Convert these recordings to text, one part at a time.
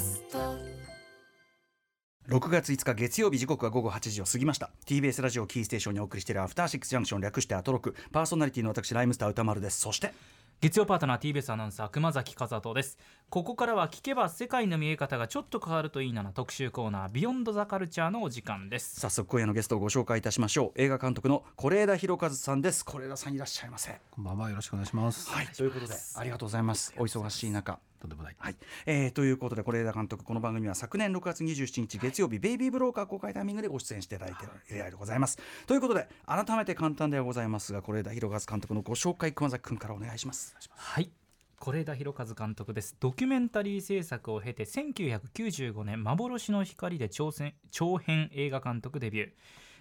スト。6月5日月曜日時刻は午後8時を過ぎました。TBS ラジオキーステーションにお送りしているアフターシックスジャンクション略してアトロク。パーソナリティの私ライムスター歌丸です。そして月曜パートナー TBS アナウンサー熊崎和人です。ここからは聞けば世界の見え方がちょっと変わるといいなの特集コーナービヨンドザカルチャーのお時間です。早速今夜のゲストをご紹介いたしましょう。映画監督の是枝裕和さんです。是枝さんいらっしゃいませ。こんばんは。よろしくお願いします。はい。ということでありがとうございます。お忙しい中とんでもない。はい、えー、ということで是枝監督この番組は昨年6月27日月曜日、ベイビーブローカー公開タイミングでご出演していただいているでございます。ということで改めて簡単ではございますが是枝裕和監督のご紹介熊崎君からお願いします。はい。是枝裕和監督です。ドキュメンタリー制作を経て1995年幻の光で挑戦長編映画監督デビュー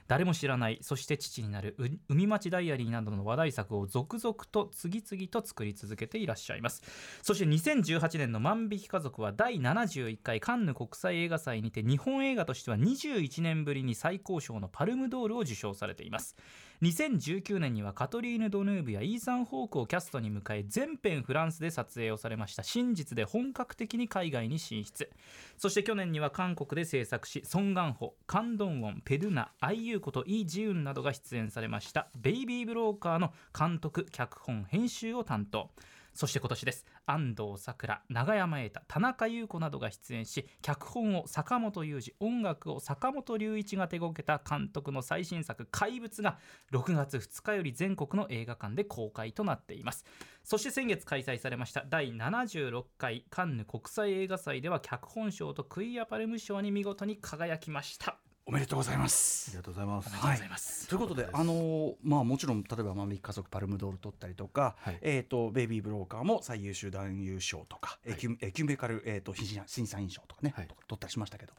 誰も知らないそして父になる海町ダイアリーなどの話題作を続々と次々と作り続けていらっしゃいます。そして2018年の万引き家族は第71回カンヌ国際映画祭にて日本映画としては21年ぶりに最高賞のパルムドールを受賞されています。2019年にはカトリーヌ・ドヌーブやイーサン・ホークをキャストに迎え全編フランスで撮影をされました。真実で本格的に海外に進出。そして去年には韓国で制作しソン・ガンホカン・ドンウォンペドゥナアイユーことイ・ジウンなどが出演されました「ベイビー・ブローカー」の監督脚本編集を担当。そして今年です。安藤サクラ永山瑛太田中優子などが出演し脚本を坂本雄二音楽を坂本龍一が手掛けた監督の最新作「怪物」が6月2日より全国の映画館で公開となっています。そして先月開催されました第76回カンヌ国際映画祭では脚本賞とクイアパルム賞に見事に輝きました。おめでとうございまあすりがとうございます。ありがとうございます、ということで、あのーまあ、もちろん例えば「万引き家族パルムドール」取ったりとか、はい。えー、とベイビー・ブローカーも最優秀男優賞とか、エキュエキュメカル、えー、と審審査員賞とかね、はい。とか取ったりしましたけど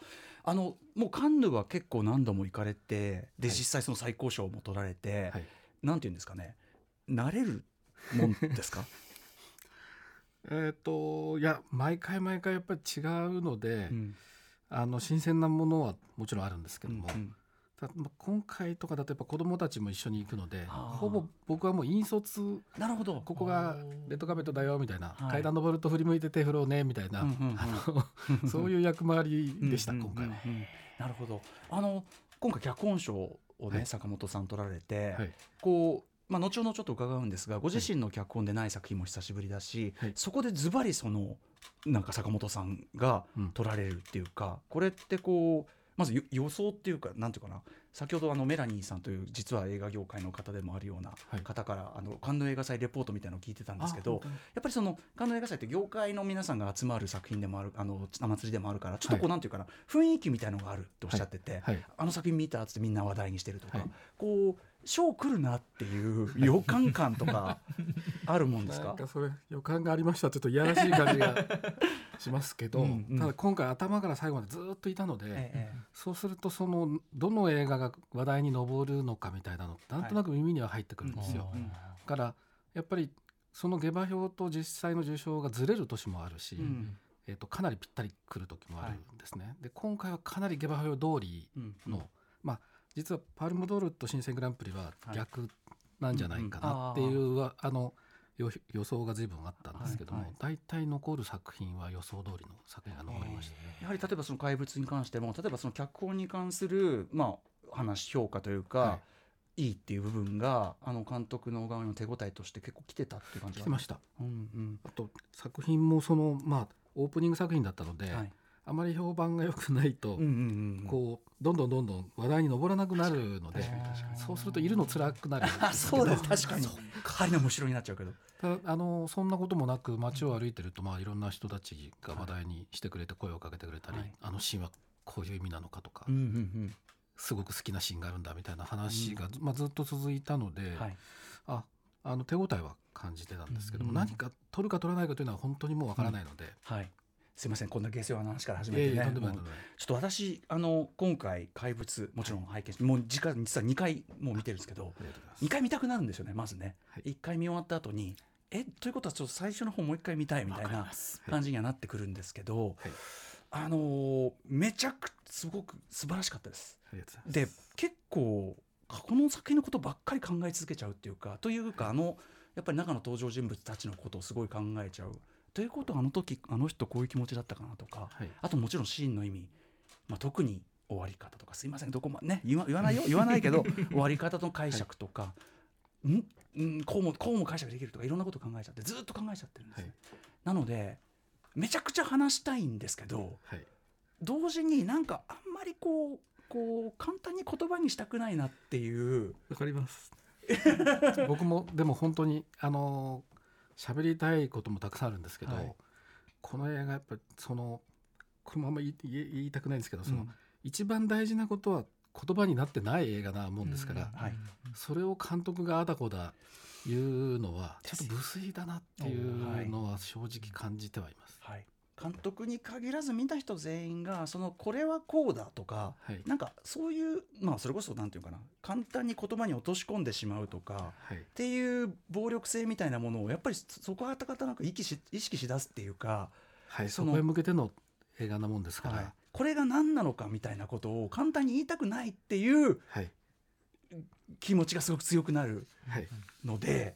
あのもうカンヌは結構何度も行かれてで、実際その最高賞も取られて、はい。なんていうんですかね慣れるもんですか？えっ、といや毎回毎回やっぱり違うので、うんあの新鮮なものはもちろんあるんですけども、うんただまあ今回とかだとやっぱ子供たちも一緒に行くので、ほぼ僕はもう引率なるほど。ここがレッドカーペットだよみたいな、はい。階段登ると振り向いて手振ろうねみたいな、うんうんうんあの そういう役回りでした、うんうん今回は。うん。うんなるほど。あの今回脚本賞をね、はい。坂本さん取られて、はい。こうまあ、後ほどちょっと伺うんですがご自身の脚本でない作品も久しぶりだし、はい。そこでズバリそのなんか坂本さんがうん。取られるっていうか、これってこうまずよ予想っていうかなんていうかな。先ほどあのメラニーさんという実は映画業界の方でもあるようなはい。方から、あのカンヌ映画祭レポートみたいなのを聞いてたんですけどやっぱりそのカンヌ映画祭って業界の皆さんが集まる作品でもあるあのお祭りでもあるからちょっとこう、はいなんていうかな雰囲気みたいのがあるっておっしゃってて、はい。はい。あの作品見たっつってみんな話題にしてるとか、はい。こう賞来るなっていう予感感とかあるもんですかなんかそれ予感がありましたちょっといやらしい感じがしますけどうんうんただ今回頭から最後までずっといたので、ええそうするとそのどの映画が話題に上るのかみたいなのなんとなく耳には入ってくるんですよ。うんうんだからやっぱりその下馬評と実際の受賞がずれる年もあるし、うんえー、とかなりぴったりくる時もあるんですね。で今回はかなり下馬評通りの、まあ実はパルムドールと新鮮グランプリは逆なんじゃないかなっていうは、あの予予想が随分あったんですけども、はいはい。大体残る作品は予想通りの作品が残りました。ね。やはり例えばその怪物に関しても例えばその脚本に関する、まあ、話評価というか、、はい。いっていう部分があの監督の側の手応えとして結構来てたっていう感じし来てました。た、うんうん。あと作品もそのまあオープニング作品だったので、はいあまり評判が良くないと、うんうんうん、こうどんどんどんどん話題に上らなくなるのでそうするといるの辛くなる そうです 確かに。針のむしろになっちゃうけど。ただあのそんなこともなく街を歩いてると、まあ、いろんな人たちが話題にしてくれて声をかけてくれたり、はい。あのシーンはこういう意味なのかとか、うんうんすごく好きなシーンがあるんだみたいな話が、まあ、ずっと続いたので、うんはい。ああの手応えは感じてたんですけども、うん何か取るか取らないかというのは本当にもうわからないので、はいすいませんこんな下世話の話から始めてね。ちょっと私あの今回怪物もちろん拝見して、もう時間実は2回もう見てるんですけどありがとうございます。2回見たくなるんですよねまずね、はい。1回見終わった後にえということはちょっと最初の方もう一回見たいみたいな感じにはなってくるんですけど、はい。あのーめちゃくすごく素晴らしかったです。で結構この作品のことばっかり考え続けちゃうっていうかというかあのやっぱり中の登場人物たちのことをすごい考えちゃうということはあの時あの人こういう気持ちだったかなとか、はい。あともちろんシーンの意味、まあ、特に終わり方とかすいませんどこまね言わないよ言わないけど 終わり方の解釈とか、ん？ん？こうもこうも解釈できるとかいろんなこと考えちゃってずっと考えちゃってるんですね、なのでめちゃくちゃ話したいんですけどはい。同時になんかあんまりこうこう簡単に言葉にしたくないなっていう。わかります。僕もでも本当にあの喋りたいこともたくさんあるんですけど、はい。この映画やっぱりそのこのまま言いたくないんですけどその、うん。一番大事なことは言葉になってない映画なもんですから、はい。それを監督があだこだ言うのはちょっと無粋だなっていうのは正直感じてはいます。はい、監督に限らず見た人全員がそのこれはこうだとかはい。なんかそういうまあそれこそなんていうかな。簡単に言葉に落とし込んでしまうとかはい。っていう暴力性みたいなものをやっぱりそそこはたかたなく意識し意識しだすっていうか、はい、そこへ向けての映画なもんですから、ははい。い、これが何なのかみたいなことを簡単に言いたくないっていうはい。気持ちがすごく強くなるはい。のではい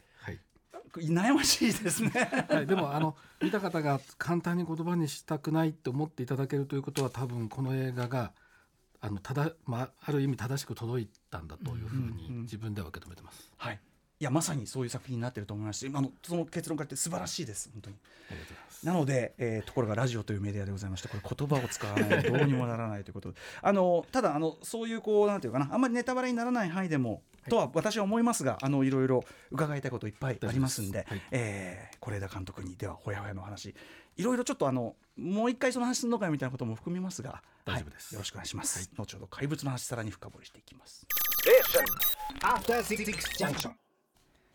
悩ましいですね。はい、でもあの見た方が簡単に言葉にしたくないって思っていただけるということは多分この映画があのただ、まあ、ある意味正しく届いたんだというふううんうんに自分では受け止めてます。はいいやまさにそういう作品になってると思いますしあのその結論から言って素晴らしいです本当に。ありがとうございます。なので、えーところがラジオというメディアでございましてこれ言葉を使わないとどうにもならないということで。あのただあのそういうこうなんていうかなあんまりネタバレにならない範囲でも、とは私は思いますがあのいろいろ伺いたいこといっぱいありますんで大丈夫ですえー是枝監督にではほやほやの話。いろいろちょっとあのもう一回その話するのかみたいなことも含みますが大丈夫です。はいよろしくお願いします、後ほど怪物の話さらに深掘りしていきます。After Six Junction.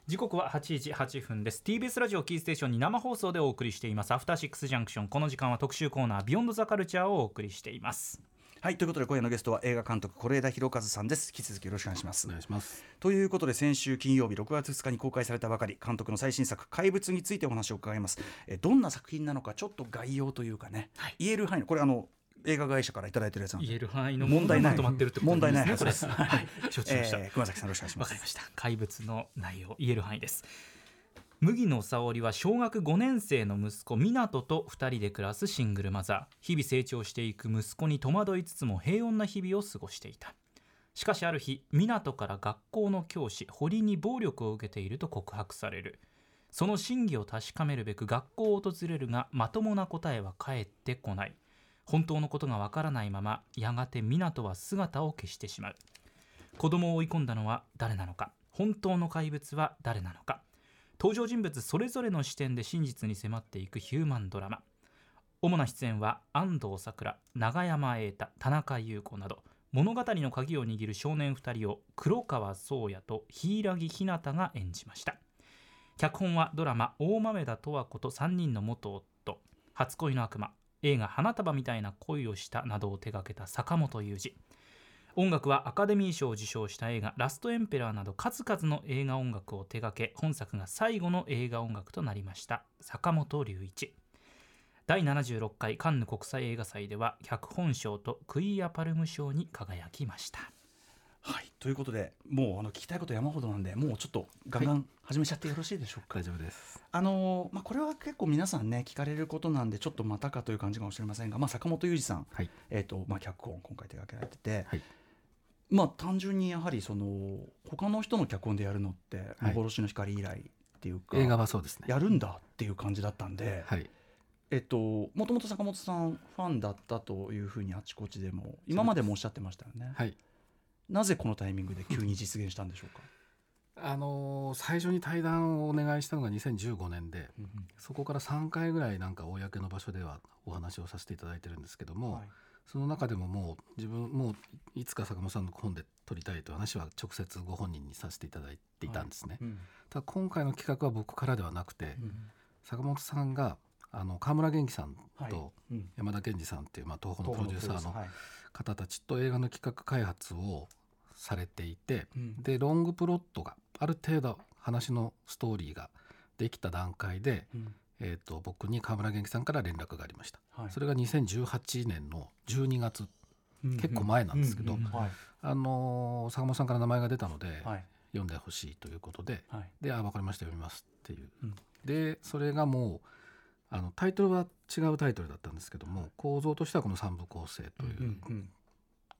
時刻は8時8分です。TBS ラジオキーステーションに生放送でお送りしています。アフターシックスジャンクション。この時間は特集コーナービヨンドザカルチャーをお送りしています。はいということで今夜のゲストは映画監督是枝裕和さんです。引き続きよろしくお願いします。お願いします。ということで先週金曜日6月2日に公開されたばかり監督の最新作「怪物」についてお話を伺います。えどんな作品なのかちょっと概要というかね、言える範囲のこれあの映画会社からいただいてるやつなんで。言える範囲の問題ない。まってるってこと問題ないです。ねはずです。はい。承知しました、えー熊崎さんよろしくお願いします。わかりました。怪物の内容言える範囲です。麦野沙織は小学5年生の息子湊と2人で暮らすシングルマザー。日々成長していく息子に戸惑いつつも平穏な日々を過ごしていた。しかしある日湊から学校の教師堀に暴力を受けていると告白される。その真偽を確かめるべく学校を訪れるがまともな答えは返ってこない本当のことがわからないままやがて湊は姿を消してしまう。子供を追い込んだのは誰なのか。本当の怪物は誰なのか。登場人物それぞれの視点で真実に迫っていくヒューマンドラマ。主な出演は安藤サクラ永山瑛太田中優子など物語の鍵を握る少年2人を黒川宗也と柊木ひなたが演じました。脚本はドラマ「大豆田十和子と3人の元夫」「初恋の悪魔」映画「花束みたいな恋をした」などを手掛けた坂本雄二。音楽はアカデミー賞を受賞した映画「ラストエンペラー」など数々の映画音楽を手掛け本作が最後の映画音楽となりました。坂本龍一。第76回カンヌ国際映画祭では脚本賞とクイア・パルム賞に輝きました。はいということでもうあの聞きたいこと山ほどなんでもうちょっとガンガン始めちゃってよろしいでしょうか、大丈夫です。あのーまあ、これは結構皆さんね聞かれることなんでちょっとまたかという感じかもしれませんが、まあ、坂本雄二さん、はいえーとまあ、脚本今回手掛けられてて、はいまあ単純にやはりその他の人の脚本でやるのってはい幻の光以来っていうか、映画はそうですね。やるんだっていう感じだったんで、はい。えっともともと坂本さんファンだったというふうにあちこちでも今までもおっしゃってましたよね。はい。なぜこのタイミングで急に実現したんでしょうか？あのー最初に対談をお願いしたのが2015年で、そこから3回ぐらいなんか公の場所ではお話をさせていただいてるんですけども、はい。その中でももう自分もういつか坂本さんの本で撮りたいという話は直接ご本人にさせていただいていたんですね。うん。ただ今回の企画は僕からではなくて、うん坂本さんがあの川村元気さんはい。とうん。山田健二さんっていう、まあ、東宝のプロデューサーのはい。方たちと映画の企画開発をされていて、うん。でロングプロットがある程度話のストーリーができた段階で、うん。えー、と僕に川村元気さんから連絡がありました、はい。それが2018年の12月。結構前なんですけどうんうん。はい。あのー坂本さんから名前が出たので、はい。読んでほしいということではい。で「あ分かりました読みます」っていう、うん。でそれがもうあのタイトルは違うタイトルだったんですけども構造としてはこの三部構成といううん。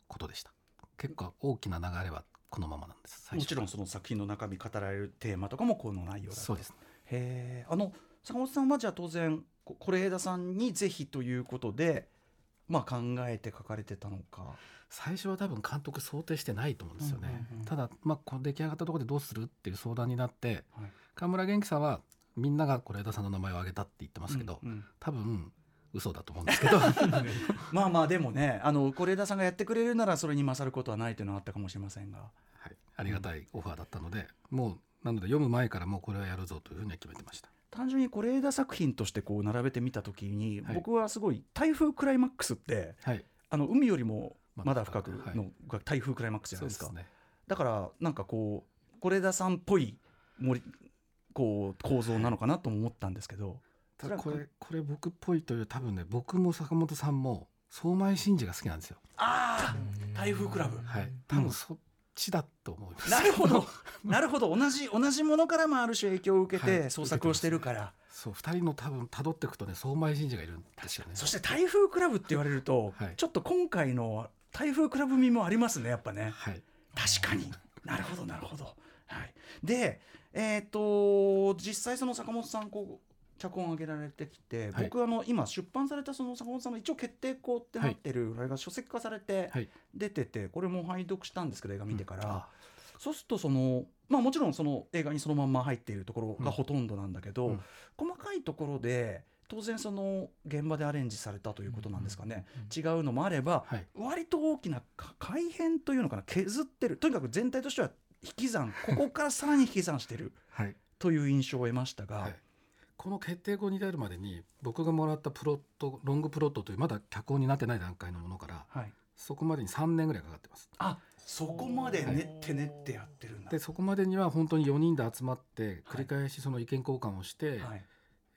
ことでした、結構大きな流れはこのままなんですもちろんその作品の中身語られるテーマとかもこの内容だと。そうですへえあの坂本さんはじゃあ当然こ是枝さんにぜひということでまあ考えて書かれてたのか。最初は多分監督想定してないと思うんですよね、ただ、まあ、こう出来上がったところでどうするっていう相談になってはい。河村元気さんはみんなが是枝さんの名前を挙げたって言ってますけど、うんうん。多分嘘だと思うんですけど。まあまあでもねあの是枝さんがやってくれるならそれに勝ることはないというのはあったかもしれませんが。はい、ありがたいオファーだったので、もうなので読む前からもうこれはやるぞというふうには決めてました。単純に是枝作品としてこう並べてみた時に、はい。僕はすごい台風クライマックスってはい。あの海よりもままだだ深く深くのが台風クライマックスじゃないですか。ね。だからなんかこう是枝さんっぽい森こう構造なのかなとも思ったんですけど、ただこれこれ僕っぽいという多分ね僕も坂本さんも相米真司が好きなんですよ。ああ台風クラブ。はい。多分そっちだと思います、なるほど。なるほど。同じ同じものからもある種影響を受けはい。て創作をしてるから、そう二人の多分辿っていくとね相米真司がいるんですよね。そして台風クラブって言われると、はい。ちょっと今回の台風クラブ味もありますねやっぱね。はい。確かに。なるほどなるほど、はい、でえっ、と実際その坂本さんこう脚本を上げられてきて、はい。僕あの今出版されたその坂本さんの一応決定校ってなってる、あれが書籍化されてはい。出ててこれも拝読したんですけど映画見てから、あそうするとそのまあもちろんその映画にそのまんま入っているところがほとんどなんだけど、うん。細かいところで当然その現場でアレンジされたということなんですかね、違うのもあれば、はい。割と大きなか改変というのかな削ってる。とにかく全体としては引き算。ここからさらに引き算してるはい。という印象を得ましたが、はい、この決定後に出るまでに僕がもらったプロットロングプロットというまだ脚本になってない段階のものからはい。そこまでに3年ぐらいかかってます。あそこまで練って練ってやってるんだ。でそこまでには本当に4人で集まって繰り返しその意見交換をして、はい。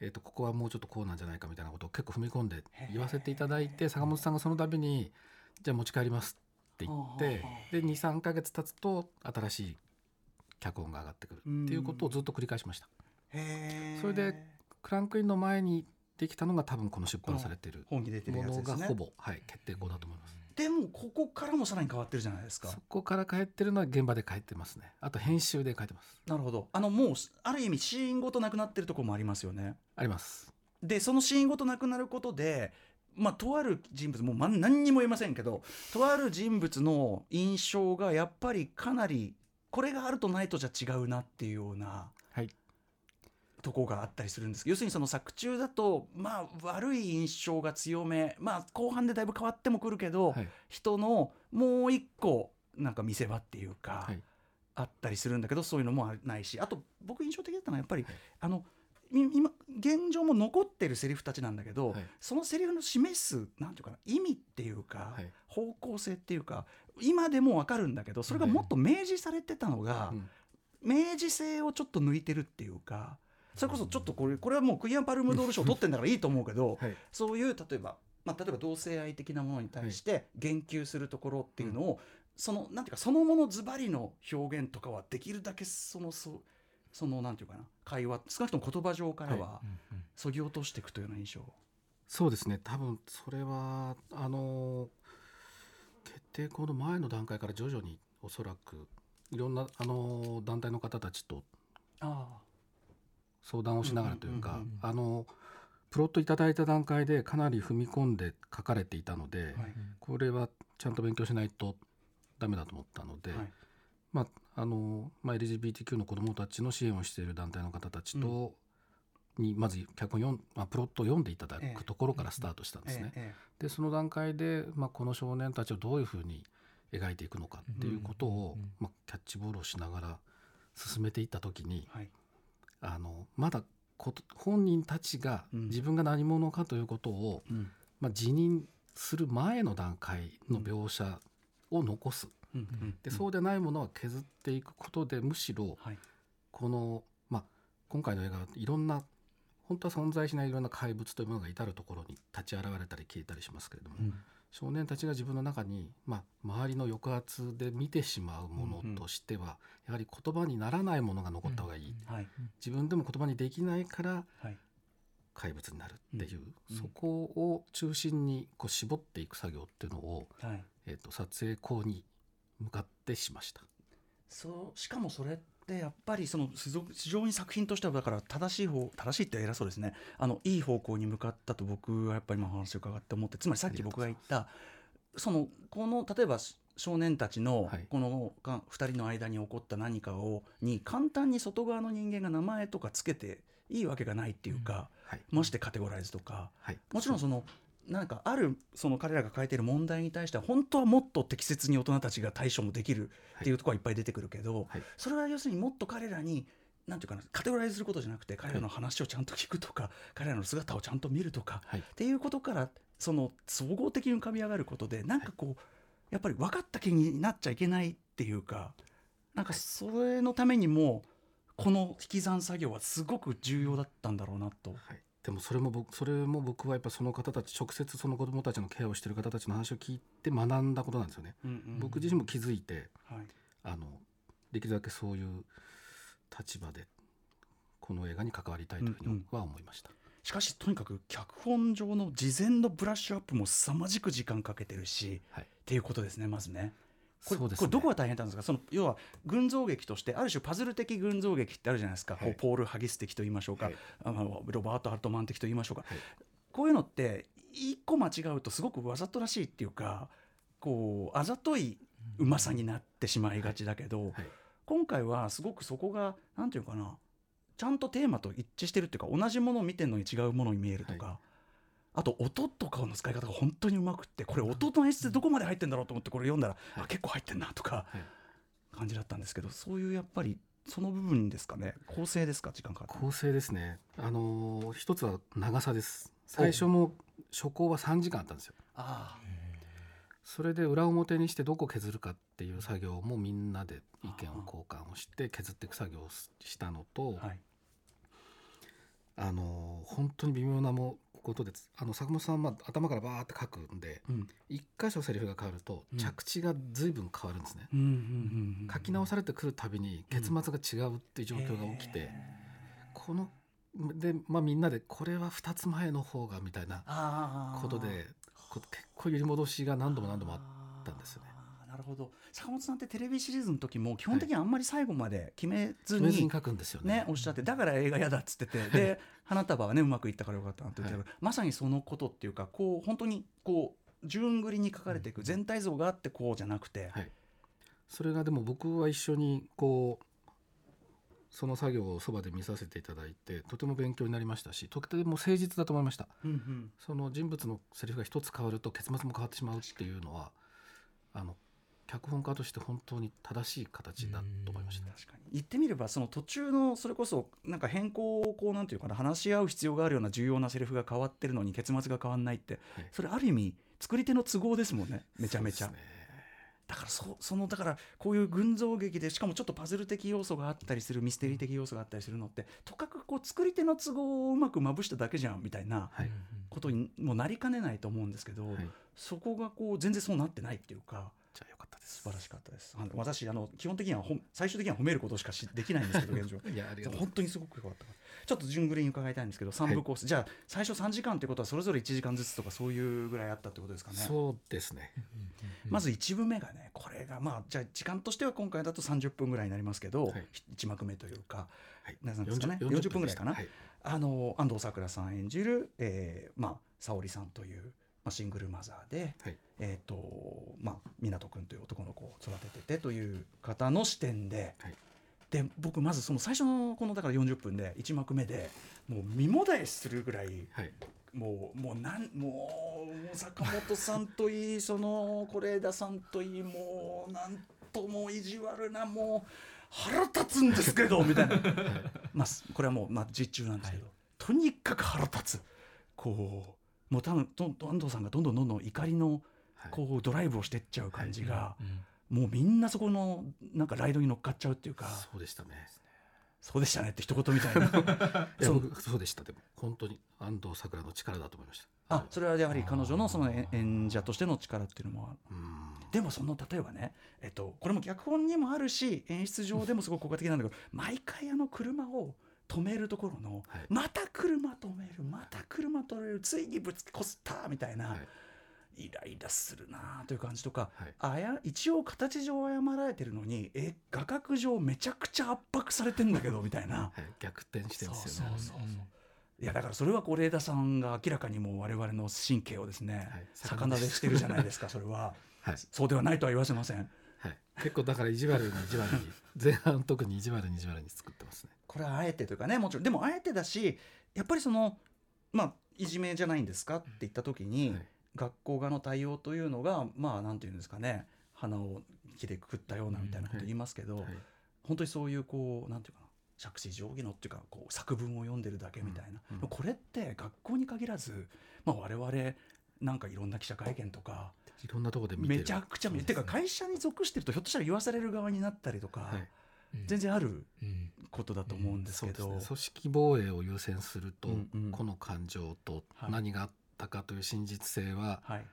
えー、とここはもうちょっとこうなんじゃないかみたいなことを結構踏み込んで言わせていただいて坂本さんがその度に「じゃあ持ち帰ります」って言ってで23か月経つと新しい脚本が上がってくるっていうことをずっと繰り返しました。それでクランクインの前にできたのが多分この出版されている本に出てるものやつですほぼ、はい、決定校だと思います。でもここからもさらに変わってるじゃないですかそこから帰ってるのは現場で帰ってますね。あと編集で帰ってます。なるほどあのもうある意味シーンごとなくなってるところもありますよねあります。でそのシーンごとなくなることでまあとある人物もうま何にも言えませんけどとある人物の印象がやっぱりかなりこれがあるとないとじゃ違うなっていうようなはい。とこがあったりするんです。要するにその作中だとまあ悪い印象が強めまあ後半でだいぶ変わってもくるけど、はい。人のもう一個なんか見せ場っていうか、はい。あったりするんだけどそういうのもないしあと僕印象的だったのはやっぱり、はい。あのみ今現状も残ってるセリフたちなんだけど、はい。そのセリフの示すなんていうかな意味っていうか、はい。方向性っていうか今でもわかるんだけどそれがもっと明示されてたのが、うん。明示性をちょっと抜いてるっていうかそれこそちょっとこれこれはもうクイアン・パルムドール賞取ってんだからいいと思うけど、はい。そういう例えば、まあ、例えば同性愛的なものに対して言及するところっていうのを、そのなんていうかそのものズバリの表現とかはできるだけそのそそのなんていうかな会話少なくとも言葉上からはそぎ落としていくというような印象。そうですね。多分それはあの決定校の前の段階から徐々におそらくいろんなあの団体の方たちとあ相談をしながらというかうんうんうんうんあのプロットいただいた段階でかなり踏み込んで書かれていたので、はい。これはちゃんと勉強しないとダメだと思ったので、はい。まああのまあ、LGBTQ の子どもたちの支援をしている団体の方たちと、にまず脚本読ん、まあ、プロットを読んでいただええくところからスタートしたんですね。えでその段階で、まあ、この少年たちをどういうふうに描いていくのかっていうことを、うんうんまあ、キャッチボールをしながら進めていった時にえはいあのまだこと本人たちがうん。自分が何者かということを、うん。まあ、辞任する前の段階の描写を残す、うんうん。でそうでないものは削っていくことでむしろはい。この、まあ、今回の映画はいろんな本当は存在しないいろんな怪物というものが至る所に立ち現れたり消えたりしますけれども、うん少年たちが自分の中に、まあ、周りの抑圧で見てしまうものとしては、やはり言葉にならないものが残った方がいい、はい。自分でも言葉にできないからはい。怪物になるっていう、うん。そこを中心にこう絞っていく作業っていうのを、はい。えー、と撮影校に向かってしました。そうしかもそれってやっぱりその非常に作品としてはだから正しい方正しいって偉そうですね。あのいい方向に向かったと僕はやっぱり今お話を伺って思ってつまりさっき僕が言ったそのこの例えば少年たちのはい。このか2人の間に起こった何かをに簡単に外側の人間が名前とかつけていいわけがないっていうか、はい。ましてカテゴライズとかはい、もちろんそのなんかあるその彼らが抱えている問題に対しては本当はもっと適切に大人たちが対処もできるっていうところはいっぱい出てくるけど、はい。それは要するにもっと彼らになんていうかなカテゴライズすることじゃなくて彼らの話をちゃんと聞くとか、彼らの姿をちゃんと見るとか、はい。っていうことからその総合的に浮かび上がることでなんかこう、やっぱり分かった気になっちゃいけないっていうかなんかそれのためにもこの引き算作業はすごく重要だったんだろうなと。はい、でもそれも僕それも僕はやっぱその方たち直接その子どもたちのケアをしている方たちの話を聞いて学んだことなんですよね。僕自身も気づいてはいあのできるだけそういう立場でこの映画に関わりたいというふうには思いました。しかしとにかく脚本上の事前のブラッシュアップも凄まじく時間かけてるし、はいっていうことですねまずね。これね。これどこが大変だったんですか？その要は群像劇としてある種パズル的群像劇ってあるじゃないですか、はい。ポール・ハギス的と言いましょうか、はい。あのロバート・アルトマン的と言いましょうか、はい。こういうのって一個間違うとすごくわざとらしいっていうかこうあざというまさになってしまいがちだけど、はい。今回はすごくそこがなんていうかなちゃんとテーマと一致してるっていうか同じものを見てるのに違うものに見えるとか、はあと音とかの使い方が本当にうまくってこれ音の演出でどこまで入ってんだろうと思ってこれ読んだら、はい。あ結構入ってんなとかはい。感じだったんですけどそういうやっぱりその部分ですかね。構成ですか？時間かかって。構成ですね。あのー一つは長さです。最初の初稿は3時間あったんですよ。あそれで裏表にしてどこ削るかっていう作業もみんなで意見を交換をして削っていく作業をしたのと、あはい。あの本当に微妙なもことです。あの坂本さんは頭からバーって書くんでうん。一箇所セリフが変わるとうん。着地が随分変わるんですね、うんうんうん書き直されてくるたびに結末が違うっていう状況が起きて、こので、まあ、みんなでこれは2つ前の方がみたいなことでこ結構揺り戻しが何度も何度もあったんですよね。なるほど。坂本さんってテレビシリーズの時も基本的にあんまり最後まで決めずに、決めずに書くんですよね。ね、おっしゃってだから映画嫌だっつっててで花束はねうまくいったからよかったなって言ってたけど、まさにそのことっていうかこう本当にこう順繰りに書かれていく全体像があってこうじゃなくて、はい、それがでも僕は一緒にこうその作業をそばで見させていただいてとても勉強になりましたしとても誠実だと思いました。うんうん。その人物のセリフが一つ変わると結末も変わってしまうっていうのはあの脚本家として本当に正しい形だと思いました。確かに。言ってみればその途中のそれこそなんか変更をこうなんていうかな話し合う必要があるような重要なセリフが変わってるのに結末が変わんないって、はいそれある意味作り手の都合ですもんね。めちゃめちゃ。だからそそのだからこういう群像劇でしかもちょっとパズル的要素があったりするミステリー的要素があったりするのってとかくこう作り手の都合をうまくまぶしただけじゃんみたいなはい。ことにもなりかねないと思うんですけど、はい。そこがこう全然そうなってないっていうかじゃあよかったです。素晴らしかったです。私あの基本的にはほん最終的には褒めることしかしできないんですけど 現状。いやありがとう。本当にすごく良かった。ちょっと順繰りに伺いたいんですけど3部コース、じゃあ最初3時間ってことはそれぞれ1時間ずつとかそういうぐらいあったってことですかね。そうですね。まず1部目がねこれがまあじゃあ時間としては今回だと30分ぐらいになりますけど、はい。1幕目というかはい。何なんですかね。40 40分ぐらいかな。はい。あの安藤サクラさん演じる、えーまあ、沙織さんという、まあ、シングルマザーで、はいえーとまあ、湊君という男の子を育てててという方の視点で、はい。で僕まずその最初のこのだから40分で1幕目でもう身もだえするぐらいはい。もうもうなんもう坂本さんといい その是枝さんといいもうなんとも意地悪なもう腹立つんですけど みたいな。まあこれはもうまあ実中なんですけど、とにかく腹立つ。こうもう多分どんどん安藤さんがどんどんどんどん怒りのはいこうドライブをしてっちゃう感じが、うんもうみんなそこのなんかライドに乗っかっちゃうっていうかそうでしたね。そうでしたねって一言みたいな。いやそう。僕そうでした。でも本当に安藤サクラの力だと思いました。あそれはやはり彼女のその演演者としての力っていうのもうん。でもその例えばね、えっと、これも脚本にもあるし演出上でもすごく効果的なんだけど 毎回あの車を止めるところの、はい。また車止めるまた車止めるついにぶつけこすったみたいな、はいイライラするなという感じとか、はい。あや一応形上謝られてるのにえ画角上めちゃくちゃ圧迫されてんだけどみたいな。はい、逆転してるんですよね。そうそういやだからそれは是枝さんが明らかにもう我々の神経をですね、はい。魚でしてるじゃないですかそれは。はい。そうではないとは言わせません。はい、結構だから意地悪に意地悪に前半特に意地悪に意地悪に作ってますね。これはあえてというかねもちろん。でもあえてだしやっぱりそのまあいじめじゃないんですかって言った時に、はい学校側の対応というのがまあなんていうんですかね鼻を木でくくったようなみたいなこと言いますけど、はい。本当にそういうこうなんていうかな杓子定規のっていうかこう作文を読んでるだけみたいな、うんうん。これって学校に限らず、まあ、我々なんかいろんな記者会見とかいろんなところでめちゃくちゃ見てね。か会社に属してるとひょっとしたら言わされる側になったりとか、はい。全然あるうん。ことだと思うんですけど、そうですね、組織防衛を優先すると、うんうん。この感情とはい。何があったかという真実性は、はい、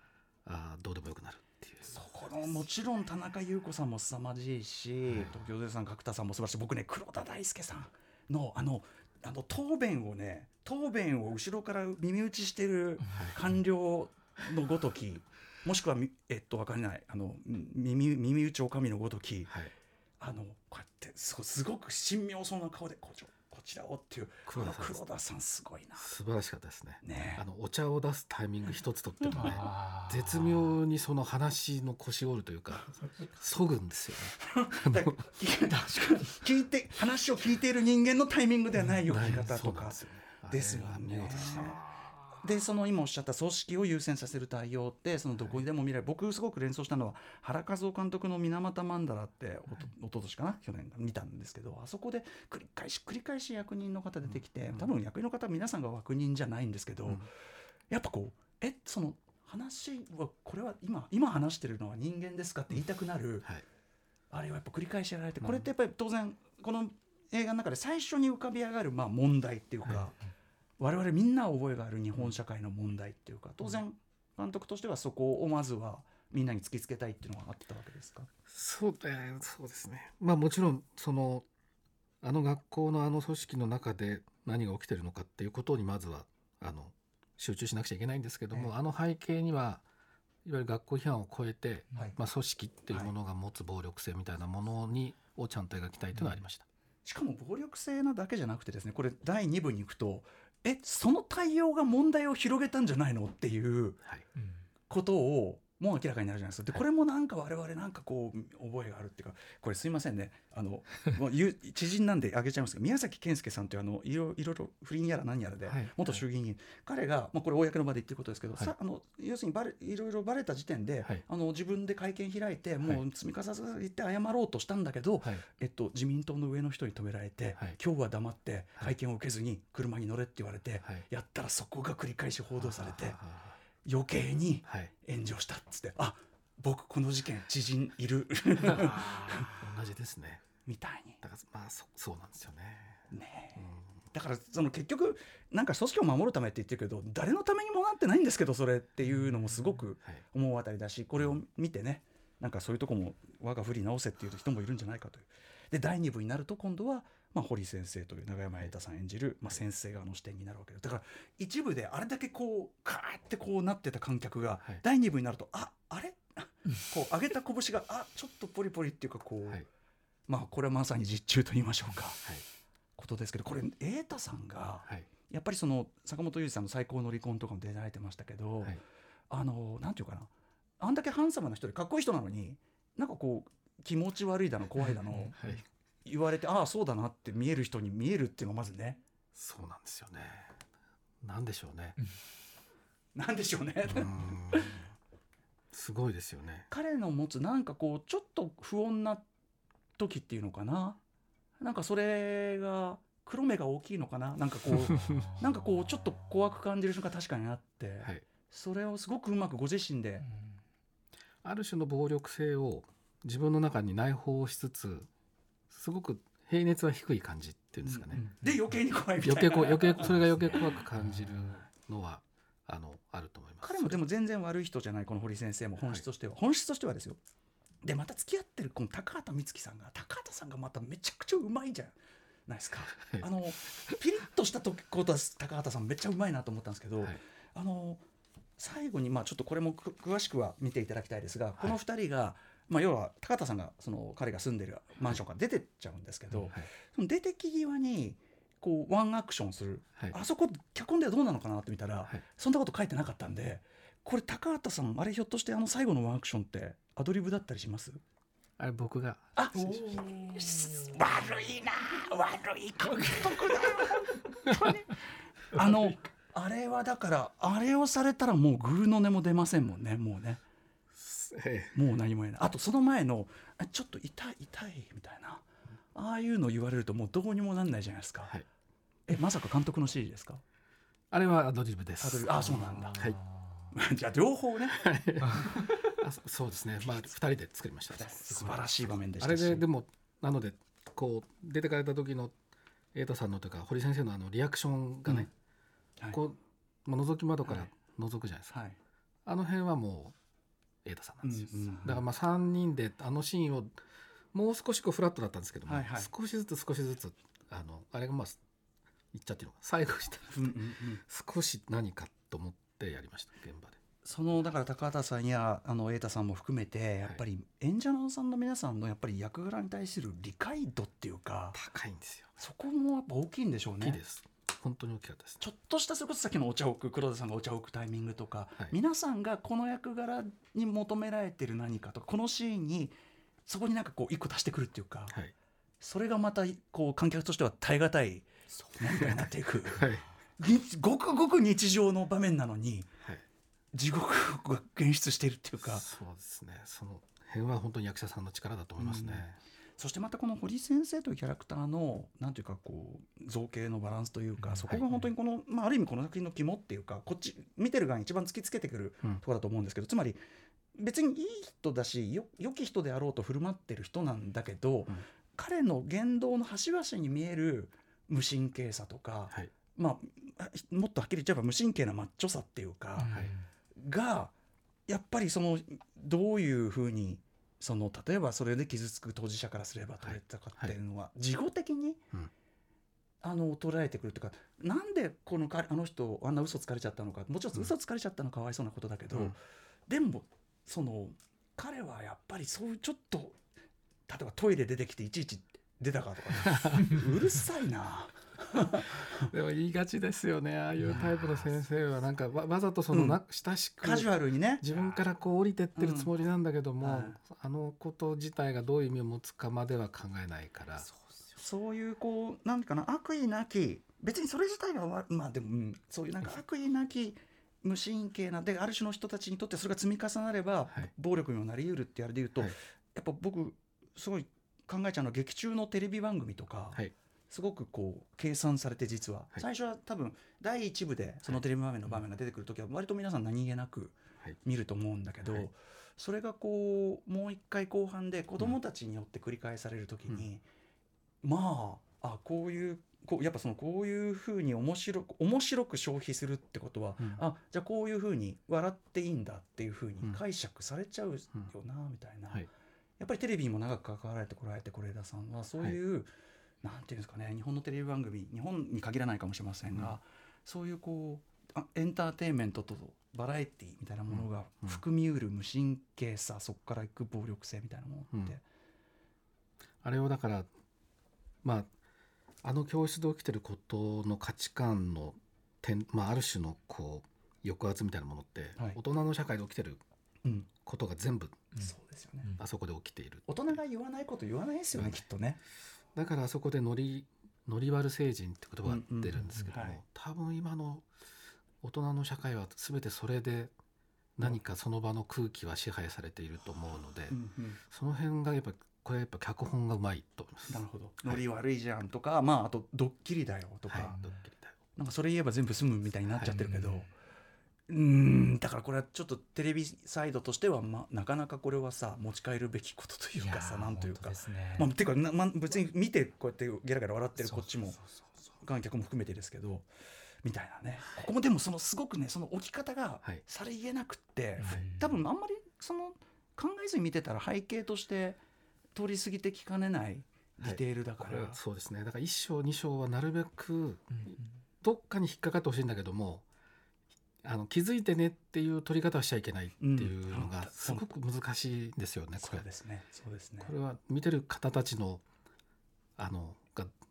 あーどうでもよくなるっていう。そこのもちろん田中優子さんも凄まじいし、東京税さん角田さんも素晴らしい。僕ね黒田大輔さんのあのあの答弁をね答弁を後ろから耳打ちしてる官僚のごときもしくはみえっとわかんない。あの耳耳打ちおかみのごときはい、あのこうやってすごすごく神妙そうな顔でこちらこちらをっていう黒田黒田さんすごいな。素晴らしかったですね。ね。あのお茶を出すタイミング一つとってもね 絶妙にその話の腰折るというかそぐんですよね。聞いて話を聞いている人間のタイミングではないような方とか。ですよねでその今おっしゃった組織を優先させる対応ってそのどこにでも見られる、僕すごく連想したのは原和夫監督の「水俣曼荼羅」っておと一昨年かな？去年見たんですけどあそこで繰り返し繰り返し役人の方出てきて、うん。多分役人の方は皆さんが枠人じゃないんですけど、うん。やっぱこうえその話はこれは今今話してるのは人間ですかって言いたくなる、はい。あれはやっぱ繰り返しやられて、うんこれってやっぱり当然この映画の中で最初に浮かび上がるまあ問題っていうか、は我々みんな覚えがある日本社会の問題っていうか当然監督としてはそこをまずはみんなに突きつけたいっていうのがあったわけですか？そう,、えーそうですね。まあもちろんそのあの学校のあの組織の中で何が起きてるのかっていうことにまずはあの集中しなくちゃいけないんですけども、ええ。あの背景にはいわゆる学校批判を超えて、はい。まあ、組織っていうものが持つ暴力性みたいなものに、をちゃんと描きたいというのはありました。しかも暴力性なだけじゃなくてですねこれ第2部に行くとえその対応が問題を広げたんじゃないのっていうことをもう明らかになるじゃないですか。ではい。これもなんか我々なんかこう覚えがあるっていうかこれすいませんね。あのもう 知人なんで挙げちゃいますけど宮崎健介さんというあのいろいろ不倫やら何やらではい。元衆議院。議員、彼が、まあ、これ公の場で言ってることですけど、はい。さあの要するにバレいろいろバレた時点で、はい。あの自分で会見開いてもう積み重ねて謝ろうとしたんだけど、はい。えっと、自民党の上の人に止められて、はい。今日は黙ってはい。会見を受けずに車に乗れって言われて、はい。やったらそこが繰り返し報道されて余計に炎上したっつってあ僕この事件知人いる。同じですね。みたいに。だからまあそそうなんですよね。ねうん。だからその結局なんか組織を守るためって言ってるけど誰のためにもなってないんですけどそれっていうのもすごくはい。思うあたりだしこれを見てねなんかそういうとこも我が振り直せっていう人もいるんじゃないかというで第2部になると今度は、まあ、堀先生という永山瑛太さん演じる、まあ、先生側の視点になるわけですだから一部であれだけこうカーってこうなってた観客が、はい。第2部になるとああれ？こう上げた拳があちょっとポリポリっていうかこう、はい。まあこれはまさに実中と言いましょうか。はい。ことですけどこれ瑛太さんがはい。やっぱりその坂本龍二さんの最高の離婚とかも出られてましたけど、はい。あのなんていうかな。あんだけハンサムな人でかっこいい人なのになんかこう気持ち悪いだの怖いだのはい。言われてああそうだなって見える人に見えるっていうのがまずね。そうなんですよね。なんでしょうね。なんでしょうね、うん。すごいですよね。彼の持つなんかこうちょっと不穏な時っていうのかな。なんかそれが黒目が大きいのかな。なんかこう なんかこうちょっと怖く感じる瞬間確かにあって、はい。それをすごくうまくご自身で。ある種の暴力性を自分の中に内包しつつ、すごく平熱は低い感じっていうんですかね。で余計に怖いみたいな。余計こう余計それが余計怖く感じるのは あのあると思います。彼もでも全然悪い人じゃないこの堀先生も。本質としては、本質としてはですよ。でまた付き合ってるこの高畑充希さんが高畑さんがまためちゃくちゃうまいじゃんないですか、はい。あのピリッとしたとことは高畑さんめっちゃうまいなと思ったんですけど、はい。あの最後にまあちょっとこれもく詳しくは見ていただきたいですが、この2人が、まあ、要は高畑さんがその彼が住んでるマンションから出てっちゃうんですけど、はい。その出てき際にこうワンアクションする、はい。あそこ脚本ではどうなのかなって見たら、はい。そんなこと書いてなかったんでこれ高畑さんあれひょっとしてあの最後のワンアクションってアドリブだったりします？あれ僕が。あ悪いな悪い監督だ。本当にあのあれはだからあれをされたらもうグーの音も出ませんもんねもうねえもう何も言えない。あとその前のあちょっと痛い痛いみたいな。ああいうの言われるともうどうにもなんないじゃないですか、はい。えまさか監督の指示ですか？あれはアドリブです。アドリブ。あそうなんだ。はい。じゃあ両方ね。あそそうですね。まあ 二人で作りました。素晴らしい場面でしあたし。れででもなのでこう出てかれた時の瑛太さんのというか堀先生のあのリアクションがね、はい。こう、まあ、覗き窓からはい。覗くじゃないですか、はい。あの辺はもう瑛太さんなんですよ、うんうんだからまあ3人であのシーンをもう少しこうフラットだったんですけども、はいはい。少しずつ少しずつあのあれがまあ言っちゃっていうのか最後したらうんうんうん。少し何かと思ってやりました現場で。そのだから高畑さんやあの瑛太さんも含めてやっぱり演者のさんの皆さんのやっぱり役柄に対する理解度っていうか高いんですよ。そこもやっぱ大きいんでしょうね。大きいです本当に大きかったですちょっとしたそれこそさっきのお茶を置く黒田さんがお茶を置くタイミングとか、はい。皆さんがこの役柄に求められてる何かとかこのシーンにそこになんかこう一個足してくるっていうか、はい。それがまたこう観客としては耐え難い何かになっていく。はい。にごくごく日常の場面なのにはい。地獄が現出しているっていうか。そうですね。その辺は本当に役者さんの力だと思いますね、そしてまたこの堀先生というキャラクターのなんていうかこう造形のバランスというか、そこが本当にこの、まあ、ある意味この作品の肝っていうかこっち見てる側に一番突きつけてくるうんところだと思うんですけど、つまり別にいい人だしよ良き人であろうと振る舞ってる人なんだけど、うん。彼の言動の端々に見える無神経さとか、はい。まあもっとはっきり言っちゃえば無神経なマッチョさっていうか、はい。がやっぱりそのどういうふうにその例えばそれで傷つく当事者からすれば取れたかっていうのは、事後的に、うん。あの捉えてくるというかなんでこの彼あの人あんな嘘つかれちゃったのかもちろん嘘つかれちゃったのはかわいそうなことだけど、うん。でもその彼はやっぱりそういうちょっと例えばトイレ出てきていちいち出たかとか、ね、うるさいな。でも言いがちですよね。ああいうタイプの先生はなんかわわざとそのな、親しくカジュアルにね。自分からこう降りてってるつもりなんだけども、うん。はいあのこと自体がどういう意味を持つかまでは考えないから。そういうこうなんかな悪意なき別にそれ自体がわまあでも、うん。そういうなんか悪意なき無神経なである種の人たちにとってそれが積み重なれば、はい。暴力にもなりうるってあれで言うと、はい。やっぱ僕すごい考えちゃうのは劇中のテレビ番組とか、はいすごくこう計算されて実は、はい。最初は多分第一部でそのテレビ場面の場面が出てくる時は割と皆さん何気なくはい。見ると思うんだけど、はい。それがこうもう一回後半で子供たちによって繰り返される時に、まああこういうこうやっぱそのこういうふうに面白く面白く消費するってことは、うん。あじゃあこういうふうに笑っていいんだっていうふうにうん。解釈されちゃうよな、みたいな、はい。やっぱりテレビにも長く関わられてこられて是枝さんはそういう、なんていうんですかね日本のテレビ番組日本に限らないかもしれませんが、うん。そういうこうあエンターテインメントとバラエティみたいなものがうん。含みうる無神経さ、そこからいく暴力性みたいなものって、あれをだからまああの教室で起きてることの価値観の点、まあ、ある種のこう抑圧みたいなものって、はい。大人の社会で起きてるうん。ことが全部そうですよね、あそこで起きている大人が言わないこと言わないですよね、うん。きっとね。だからあそこでノリノリ悪成人って言葉が出るんですけども、うんうんはい。多分今の大人の社会は全てそれで何かその場の空気は支配されていると思うので、うんうんその辺がやっぱこれはやっぱ脚本がうまいと思います。なるほど、はい。ノリ悪いじゃんとか、まあ、あとドッキリだよとか、はい、ドッキリだよ。なんかそれ言えば全部済むみたいになっちゃってるけど、はい。うーんだからこれはちょっとテレビサイドとしては、ま、なかなかこれはさ持ち帰るべきことというかさなんというか。ね。まあ、ていうかな、まあ、別に見てこうやってゲラゲラ笑ってるこっちも観客も含めてですけどみたいなね。ここもでもそのすごくねその置き方がはい。さりげなくって、はい多分あんまりその考えずに見てたら背景として通り過ぎてきかねないディテールだから、はそうですね。だから1章2章はなるべくどっかに引っかかってほしいんだけどもあの気づいてねっていう取り方はしちゃいけないっていうのうん。がすごく難しいんですよねこれ。そうですね。そうですね。これは見てる方たちのあのが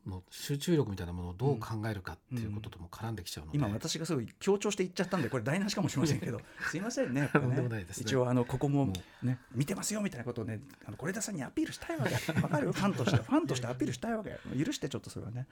の集中力みたいなものをどう考えるかっていうこととも絡んできちゃうので、今私がすごい強調して言っちゃったんでこれ台無しかもしれませんけど すいませんね ね。ね。一応あのここももね見てますよみたいなことをねあの是枝さんにアピールしたいわけ。わかる？ファンとして ファンとしてアピールしたいわけ。許してちょっとそれはね、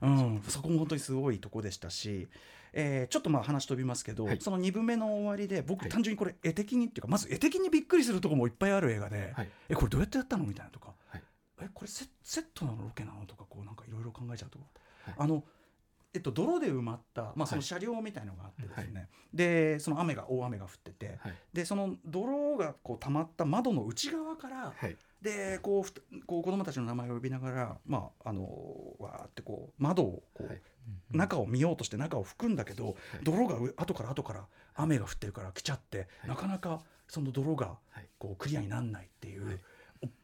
うん、そこも本当にすごいとこでしたし、えーちょっとまあ話飛びますけど、はい。その2部目の終わりで僕はい。単純にこれ絵的にっていうかまず絵的にびっくりするところもいっぱいある映画で、はい。えこれどうやってやったの？みたいなとか、はいえこれセセットなのロケなのとかこうなんかいろいろ考えちゃうと。こ、はい。あのえっと、泥で埋まった、まあ、そのはい。車両みたいのがあってですね、でその雨が大雨が降ってて、はい。でその泥がこう溜まった窓の内側から、はい。でこうふたこう子供たちの名前を呼びながら、まあ、あのわーってこう窓をこう、はい。中を見ようとして中を拭くんだけど、はい。泥がう後から後から雨が降ってるから来ちゃって、はい。なかなかその泥がはい。こうクリアになんないっていう、はい。お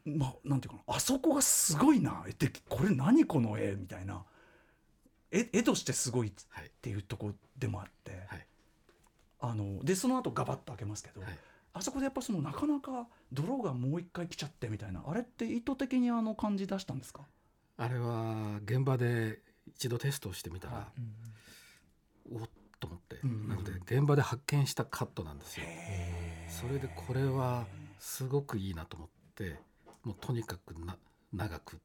まあなんていうかなあそこがすごいな絵的これ何この絵？みたいな。絵絵としてすごいっはいてい。うとこでもあって、はい。あのでその後ガバッと開けますけど、はい。あそこでやっぱそのなかなか泥がもう一回来ちゃってみたいな。あれって意図的にあの感じ出したんですか？あれは現場で一度テストをしてみたら、はおっと思って、うんなので現場で発見したカットなんですよ。それでこれはすごくいいなと思ってもうとにかくな長く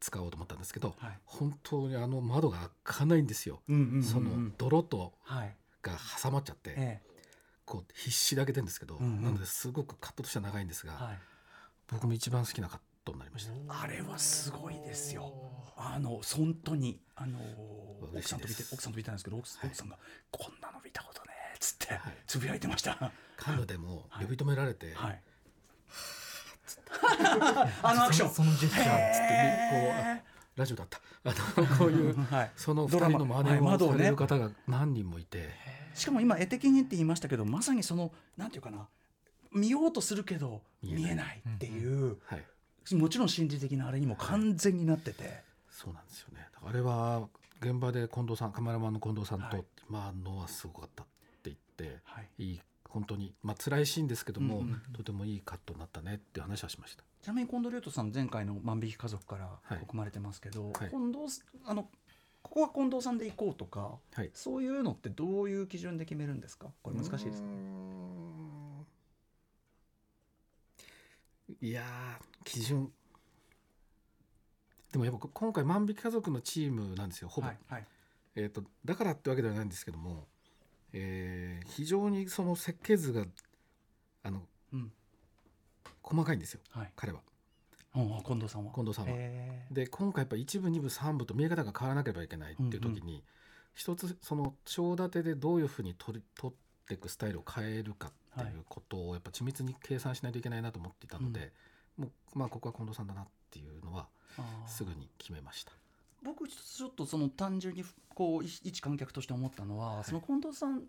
使おうと思ったんですけどはい。本当にあの窓が開かないんですよ。うんうんうんうん。その泥とはい。が挟まっちゃって、えこう必死で開けてるんですけど、うんうん。なのですごくカットとしては長いんですが、えはい。僕も一番好きなカットになりました。あれはすごいですよ。あの本当にあの奥さんと見て奥さんと見たんですけど奥さんがこんなの見たことねっつってはい。つぶやいてました。カンヌでも呼び止められて、はい。あのアクション。そそのジェスチャーへラジオだった。あのこういうー はい。その2ドラマ。人の真似をされる方が何人もいて、しかも今絵的にって言いましたけどまさにそのなんていうかな。見ようとするけど見えない。っていう。はい、もちろん心理的なあれにも完全になってて。そうなんですよね。あれは現場で近藤さんカメラマンの近藤さんと、はい。まあのはすごかったって言ってはい。いい本当に。まあ辛いシーンですけども、うんうんとてもいいカットになったねって話はしました。ちなみに近藤竜斗さん前回の万引き家族からはい。含まれてますけど、はい。近藤あのここは近藤さんで行こうとかはい。そういうのってどういう基準で決めるんですか？これ難しいですいやー基準。でもやっぱ今回万引き家族のチームなんですよほぼ、はいはい。えー、とだからってわけではないんですけども、えー非常にその設計図があのうん。細かいんですよはい。彼は。うん近藤さんは。近藤さんは。で今回やっぱ1部2部3部と見え方が変わらなければいけないっていう時に、一つその章立てでどういうふうに取り取っていくスタイルを変えるかっていうことをやっぱ緻密に計算しないといけないなと思っていたので、もうまあここは近藤さんだなっていうのはすぐに決めました。僕ちょっとその単純にこうい一観客として思ったのは、その近藤さん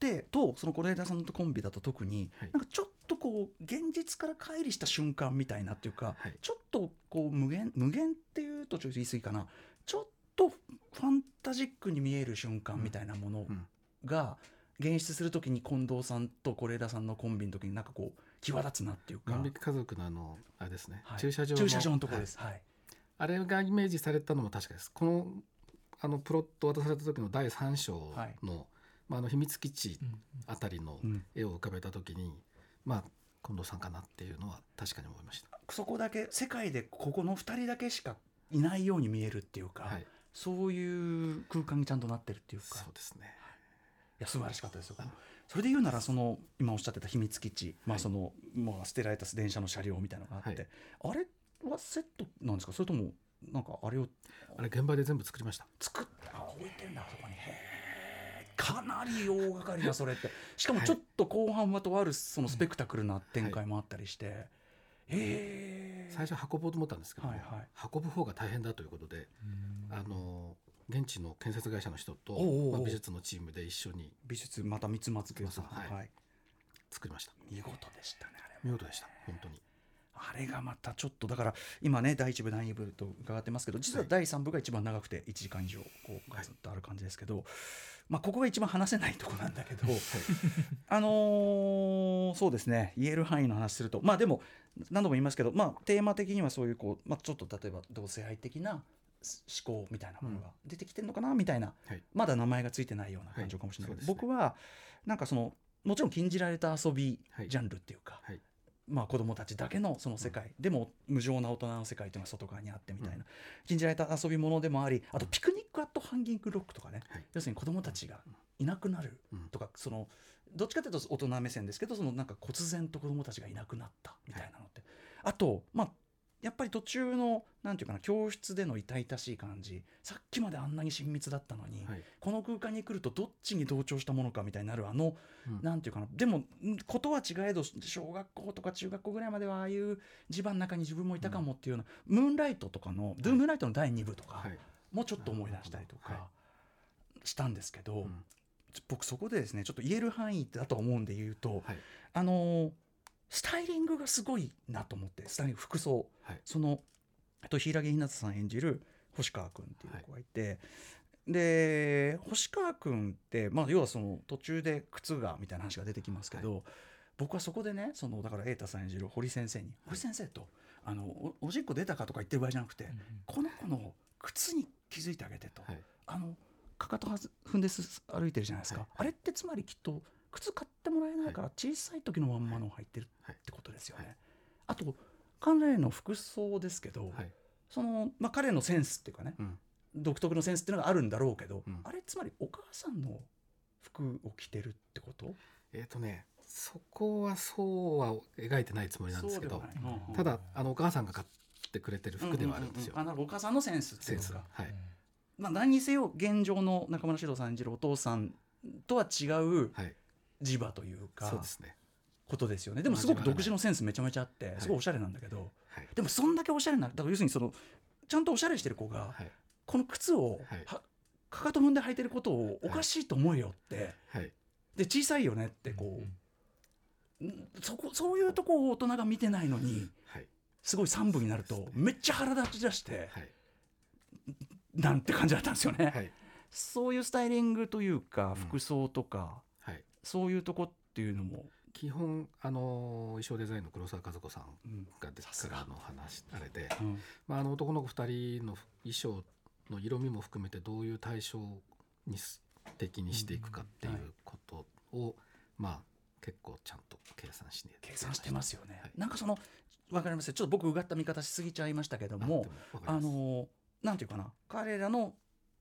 でとその是枝さんとコンビだと特に、はい。なんかちょっとこう現実から乖離した瞬間みたいなっていうか、はい。ちょっとこう無限無限っていうとちょっと言い過ぎかな。ちょっとファンタジックに見える瞬間みたいなものうん。が現出するときに近藤さんと是枝さんのコンビの時になんかこう際立つなっていうか。万引き家族のあのあれですね、はい。駐車場駐車場のところはい。です。はいあれがイメージされたのも確かです。このあのプロット渡された時の第3章の,、まあ、あの秘密基地あたりのうん絵を浮かべた時に、まあ近藤さんかなっていうのは確かに思いました。そこだけ世界でここの2人だけしかいないように見えるっていうか、はい、そういう空間にちゃんとなってるっていうかそうですね。いや素晴らしかったですよ。それで言うならその今おっしゃってた秘密基地、まあそのまあ捨てられた電車の車両みたいなのがあって、あれはセットなんですか？それともなんかあれを？あれ現場で全部作りました。作ってあ置いてんだあそこに。へー。かなり大掛かりなそれって。しかもちょっと後半はとあるそのスペクタクルな展開もあったりして、ええ最初運ぼうと思ったんですけども、はいはい。運ぶ方が大変だということで、あの現地の建設会社の人とまあ、美術のチームで一緒に。美術また三つ松家さん。はい。はい、作りました。見事でしたねあれ見事でした。本当に。あれがまたちょっとだから今ね第1部第2部と伺ってますけど実は第3部が一番長くて1時間以上こうガツッとある感じですけど、まあここが一番話せないとこなんだけど、あのーそうですね言える範囲の話するとまあでも何度も言いますけどまあテーマ的にはそういうこう、まあ、ちょっと例えば同性愛的な思考みたいなものが出てきてるのかなみたいな、はい。まだ名前がついてないような感情かもしれないけど、はいね。僕はなんかそのもちろん禁じられた遊びはい。ジャンルっていうか、はいまあ、子供たちだけのその世界、でも無情な大人の世界というのが外側にあってみたいな、うん。禁じられた遊び物でもありあとピクニックアットハンギングロックとかね、はい。要するに子供たちがいなくなるうん。とか、そのどっちかというと大人目線ですけどそのなんか忽然と子供たちがいなくなったみたいなのって、あとまあやっぱり途中のなんていうかな教室での痛々しい感じ。さっきまであんなに親密だったのに、はい。この空間に来るとどっちに同調したものかみたいになるあのうん。なんていうかな。でもんことは違えど小学校とか中学校ぐらいまではああいう地盤の中に自分もいたかもっていうような、ムーンライトとかの「ドゥームーンライト」の第2部とか、はい。もうちょっと思い出したりとはかしたんですけど、うん。僕そこでですねちょっと言える範囲だと思うんで言うと、はい。あのースタイリングがすごいなと思ってスタイリング服装。はい。そのあと柊ひなたさん演じる星川君っていう子がいて、で星川君って、まあ、要はその途中で靴がみたいな話が出てきますけど、僕はそこでねそのだから瑛太さん演じる堀先生に「堀先生とあのおおしっこ出たか?」とか言ってる場合じゃなくて、この子の靴に気づいてあげてと、はい。あのかかとはず踏んです歩いてるじゃないですか、はい。あれってつまりきっと靴買ってもらえないから小さい時のまんまのを履いてるはい。ってことですよね。はい。あと彼の服装ですけど、はい。そのまあ、彼のセンスっていうかね、うん。独特のセンスっていうのがあるんだろうけど、うん。あれつまりお母さんの服を着てるってこと？えっ、とねそこはそうは描いてないつもりなんですけどそうんうんただあのお母さんが買ってくれてる服ではあるんですよ、うううあなるほど。お母さんのセンスってセンスいうかが、はい。まあ、何にせよ現状の中村獅童さん演じるお父さんとは違うはい磁場というか、そうですね。ことですよね。でもすごく独自のセンスめちゃめちゃあってい。すごいおしゃれなんだけど、はい。でもそんだけおしゃれなだから要するにそのちゃんとおしゃれしてる子が、はい。この靴を、はかかと踏んで履いてることをおかしいと思えよって、はい。で小さいよねってこう、んそこそういうとこを大人が見てないのにはい。すごい3部になるとめっちゃ腹立ち出して、はい。なんて感じだったんですよね、はい。そういうスタイリングというかん。服装とか、はいそういうとこっていうのも、基本あの衣装デザインの黒沢和子さんうんが出てからの話あれで、うん。まあ、あの男の子2人の衣装の色味も含めてどういう対象にす的にしていくかっていうことを、まあ結構ちゃんと計算して計算してますよね、はい。なんかそのわかりますよちょっと僕うがった見方しすぎちゃいましたけどもあのなんていうかな。彼らの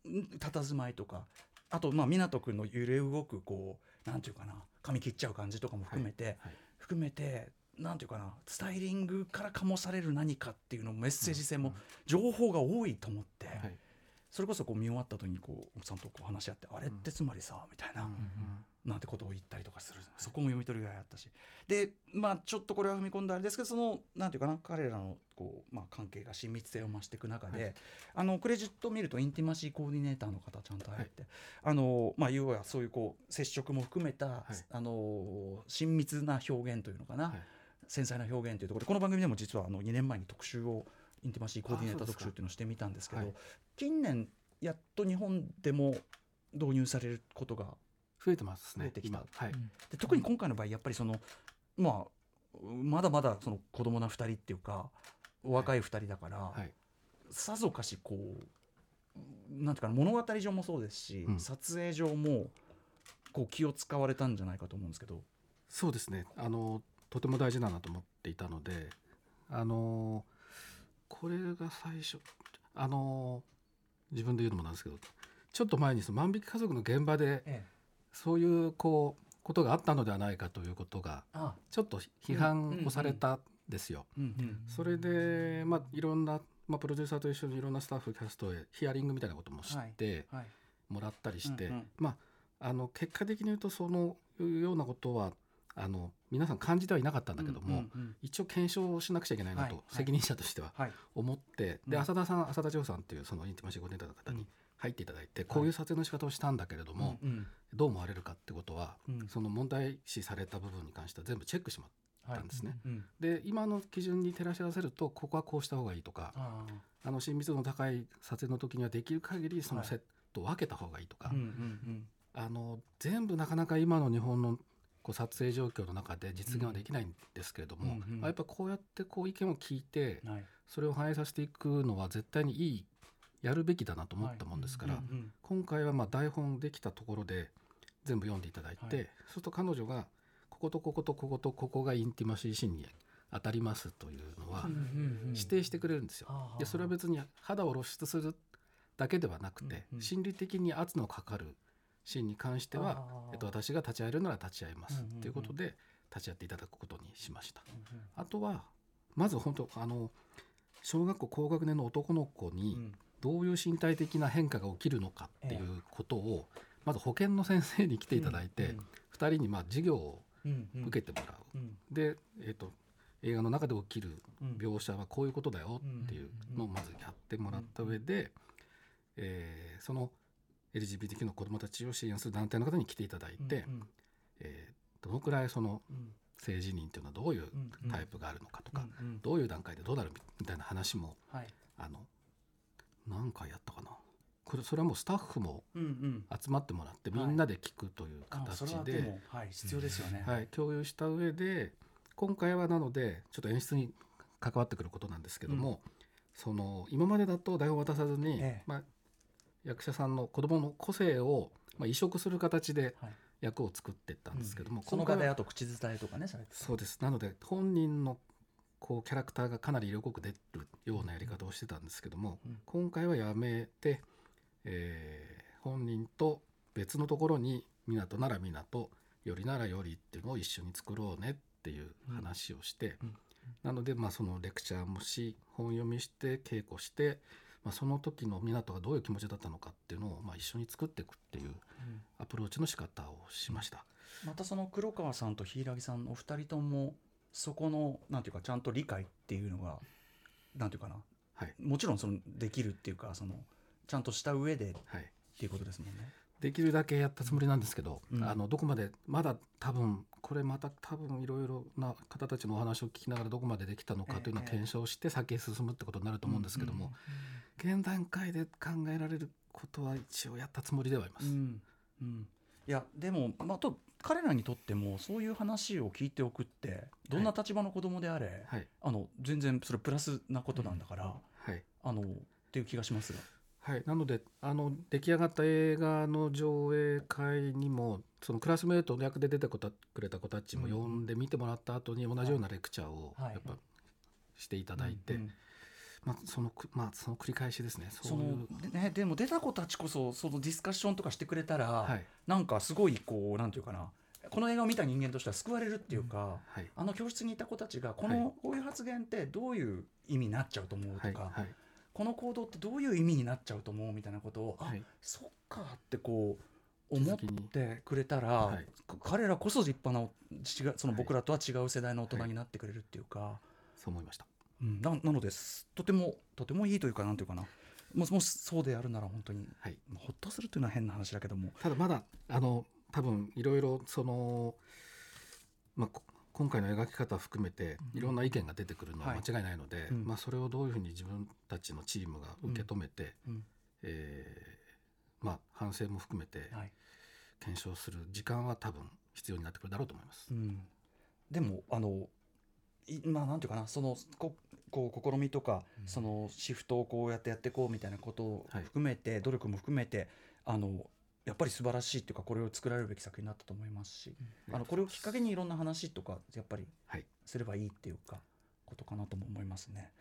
ん佇まいとかあとまあ湊君の揺れ動くこうなんていうかな髪切っちゃう感じとかも含めて、はい含めてなんていうかなスタイリングから醸される何かっていうのもメッセージ性も情報が多いと思って、はい。それこそこう見終わった後にこう奥さんとこう話し合って、あれってつまりさみたいな、うんなんてことを言ったりとかするそこも読み取りがいあったし。でまあちょっとこれは踏み込んだあれですけどそのなんていうかな彼らのこう、まあ、関係が親密性を増していく中で、はい。あのクレジットを見るとインティマシーコーディネーターの方ちゃんと入って、あのまあ要はそういうこう接触も含めた、い。あの親密な表現というのかな、はい。繊細な表現というところでこの番組でも実はあの2年前に特集をインティマシーコーディネーター特集っていうのをしてみたんですけどはい。近年やっと日本でも導入されることが増えてますね増えてきた。今。はい、で特に今回の場合やっぱりそのまあまだまだその子供な2人っていうかお若い2人だから、はい。さぞかしこうなんていうかな物語上もそうですし、うん。撮影上もこう気を使われたんじゃないかと思うんですけど。そうですね。あのとても大事だなと思っていたのであのこれが最初あの自分で言うのもなんですけどちょっと前にその万引き家族の現場でええ、そういうこうことがあったのではないかということがあちょっと批判をされたんですよ。それで、まあ、いろんな、まあ、プロデューサーと一緒にいろんなスタッフキャストへヒアリングみたいなこともしてはい。もらったりして、まあ、あの結果的に言うとそのようなことはあの皆さん感じてはいなかったんだけども、一応検証をしなくちゃいけないなと責任者としてははい。思って、うん。で浅田さん浅田千穂さんっていうそのインティマシーコーディネーターの方に入っていただいて、こういう撮影の仕方をしたんだけれども、うんうん。どう思われるかってことは、うん。その問題視された部分に関しては全部チェックしまたんですね。うんで今の基準に照らし合わせるとここはこうした方がいいとかああの親密度の高い撮影の時にはできる限りそのはい。セットを分けた方がいいとか、ーうんうん。あの全部なかなか今の日本のこう撮影状況の中で実現はできないんですけれども、うんうんまあやっぱこうやってこう意見を聞いてうんはい。それを反映させていくのは絶対にいいやるべきだなと思ったもんですから、うんうん今回はまあ台本できたところで全部読んでいただいて、はい。そうすると彼女がこことこことこことここがインティマシーシーンに当たりますというのはうんうんうん。指定してくれるんですよ。でそれは別に肌を露出するだけではなくて、うんうん。心理的に圧のかかるシーンに関しては、えっと、私が立ち会えるなら立ち会いますうんうんうん。ということで立ち会っていただくことにしました。うん。あとはまず本当あの小学校高学年の男の子にうんどういう身体的な変化が起きるのかっていうことをまず保健の先生に来ていただいて、2人にまあ授業を受けてもらう。うん。で、えっと映画の中で起きるうん。描写はこういうことだよっていうのをまずやってもらった上で、えーその LGBTQ の子どもたちを支援する団体の方に来ていただいて、うんえーどのくらいそのうん。性自認というのはどういううんタイプがあるのかとか、どういう段階でどうなるみたいな話もはい。あの何回やったかな。これそれはもうスタッフもうんうん。集まってもらってはい。みんなで聞くという形で。もはい必要ですよね。はい、共有した上で今回はなのでちょっと演出に関わってくることなんですけども、その今までだと台本を渡さずに、ええ。まあ、役者さんの子供の個性を、まあ、移植する形ではい。役を作っていったんですけども、その今回は場であと口伝えとかねされてそうです。なので本人のこうキャラクターがかなり色濃く出るようなやり方をしてたんですけども、うん。今回はやめて、えー本人と別のところに湊なら湊よりならよりっていうのを一緒に作ろうねっていう話をして、うん。なのでまあそのレクチャーもし本読みして稽古して、まあ、その時の湊がどういう気持ちだったのかっていうのをまあ一緒に作っていくっていうアプローチの仕方をしました。またその黒川さんと柊さんお二人ともそこのなんていうかちゃんと理解っていうのがなんていうかな。はい、もちろんそのできるっていうかそのちゃんとした上でっはい。ていうことですもんね。できるだけやったつもりなんですけど、うん。あのどこまでまだ多分これまた多分いろいろな方たちのお話を聞きながらどこまでできたのかというのはええ。検証して先へ進むってことになると思うんですけども、現段階で考えられることは一応やったつもりではいます。うん。うん、いやでも、まあ、と彼らにとってもそういう話を聞いておくってどんな立場の子供であれ、はい。あの全然それプラスなことなんだから、はい。あのっていう気がします。が。はい、なのであの出来上がった映画の上映会にもそのクラスメートの役で出てこたくれた子たちも呼んで見てもらった後に同じようなレクチャーをはい。やっぱしていただいて、まあ、そのくまあその繰り返しですね。そそうね、でも出た子たちこそそのディスカッションとかしてくれたら、はい。なんかすごいこうなんていうかな。この映画を見た人間としては救われるっていうか、はい。あの教室にいた子たちがこの、はい。こういう発言ってどういう意味になっちゃうと思うとか、はい。はい。この行動ってどういう意味になっちゃうと思うみたいなことを、あはい。そっかってこう思ってくれたら、はい。か彼らこそ立派なそのはい。僕らとは違う世代の大人になってくれるっていうか、そう思いました。うんななのです。とてもとてもいいというかなんていうかな。もしもしそうであるなら本当にはい、まあほっとするというのは変な話だけども、ただまだあの多分いろいろその、まあ、こ今回の描き方を含めていろんな意見が出てくるのははい。間違いないので、うん。まあ、それをどういうふうに自分たちのチームが受け止めて、うん。えーまあ、反省も含めてはい。検証する時間は多分必要になってくるだろうと思います。うん、でもあのいまあなんていうかなそのここう試みとか、そのシフトをこうやってやっていこうみたいなことをはい。含めて、努力も含めてあのやっぱり素晴らしいっていうかこれを作られるべき作品になったと思いますし、あのこれをきっかけにいろんな話とかやっぱりはい、すればいいっていうかことかなとも思いますね。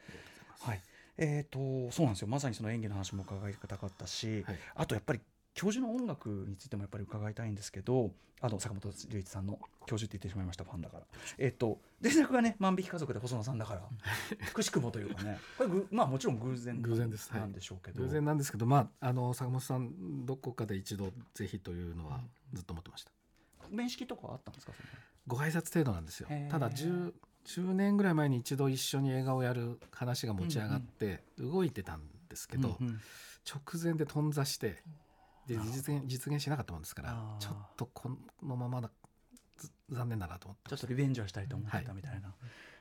はい。えー、とそうなんですよ。まさにその演技の話も伺いたかったし、はい。あとやっぱり教授の音楽についてもやっぱり伺いたいんですけどあの坂本龍一さんの教授って言ってしまいましたファンだから。えっ、と前作がね万引き家族で細野さんだから くしくもというかね。これぐまあもちろん偶然偶然です。はい。なんでしょうけど。偶然なんですけど、まあ、あの坂本さんどこかで一度ぜひというのはずっと思ってました。面識とかあったんですかそのご挨拶程度なんですよ。ただ 10, 10年ぐらい前に一度一緒に映画をやる話が持ち上がって動いてたんですけど、うんうん。直前で頓挫してで実現実現しなかったもんですからちょっとこのままだず残念だなと思って。ちょっとリベンジはしたいと思ってたみたいな。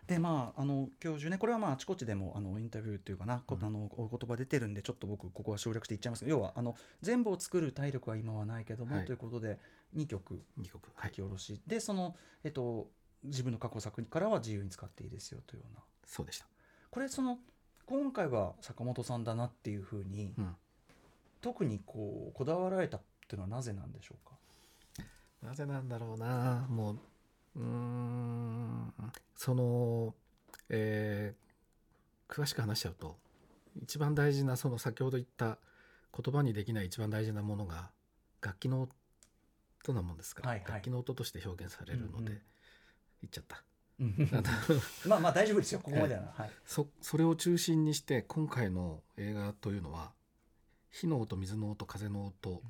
でまあ、あの教授ねこれはまああちこちでもあのインタビューっていうかな、こあのお言葉出てるんでちょっと僕ここは省略して言っちゃいますけど要はあの全部を作る体力は今はないけども、はい。ということで2曲2曲はい。書き下ろし、でその、えっと、自分の過去作からは自由に使っていいですよというような。そうでした、これその今回は坂本さんだなっていうふうに、うん、特にこうこだわられたっていうのはなぜなんでしょうか？なぜなんだろうな。もううーん。そのえー詳しく話しちゃうと一番大事なその先ほど言った言葉にできない一番大事なものが楽器の音なもんですから、はいはい。楽器の音として表現されるので、うんうん。言っちゃった。まあまあ大丈夫ですよここまでは。な、はい。そそれを中心にして今回の映画というのは火の音水の音風の音、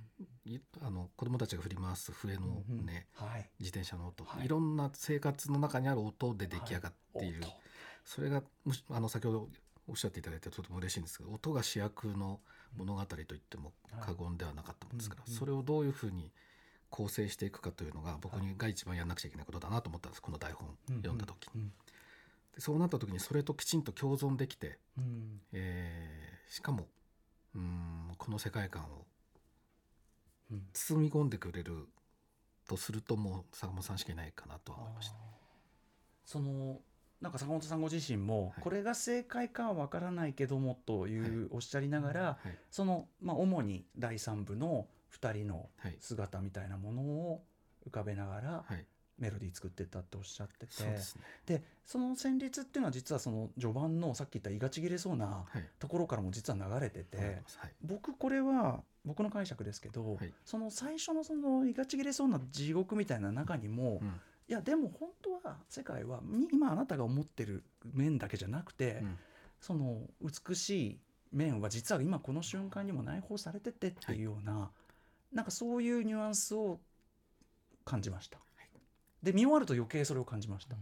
いあの子供たちが振り回す笛の音、うんうん。はい。自転車の音、はい。い、ろんな生活の中にある音で出来上がっている、音それがあの先ほどおっしゃっていただいてとても嬉しいんですけど音が主役の物語といっても過言ではなかったもんですから、うんうんそれをどういうふうに構成していくかというのが僕にが一番やんなくちゃいけないことだなと思ったんですこの台本読んだ時に。うんでそうなった時にそれときちんと共存できて、うん。えーしかもうーんこの世界観をうん包み込んでくれるとするともう坂本さんしかいないかなとは思いました。そのなんか坂本さんご自身も、はい。これが正解かは分からないけどもというおっしゃりながら、はい。その、まあ、主に第三部の2人のはい。姿みたいなものを浮かべながらはい、メロディー作ってったっておっしゃってて。ね。でその旋律っていうのは実はその序盤のさっき言った胃がちぎれそうなはい、ところからも実は流れてて、はい、僕これは僕の解釈ですけど、はい。その最初のその胃がちぎれそうな地獄みたいな中にも、うん。いやでも本当は世界はみ今あなたが思ってる面だけじゃなくて、うん。その美しい面は実は今この瞬間にも内包されててっていうような、なんかそういうニュアンスを感じました。で見終わると余計それを感じました。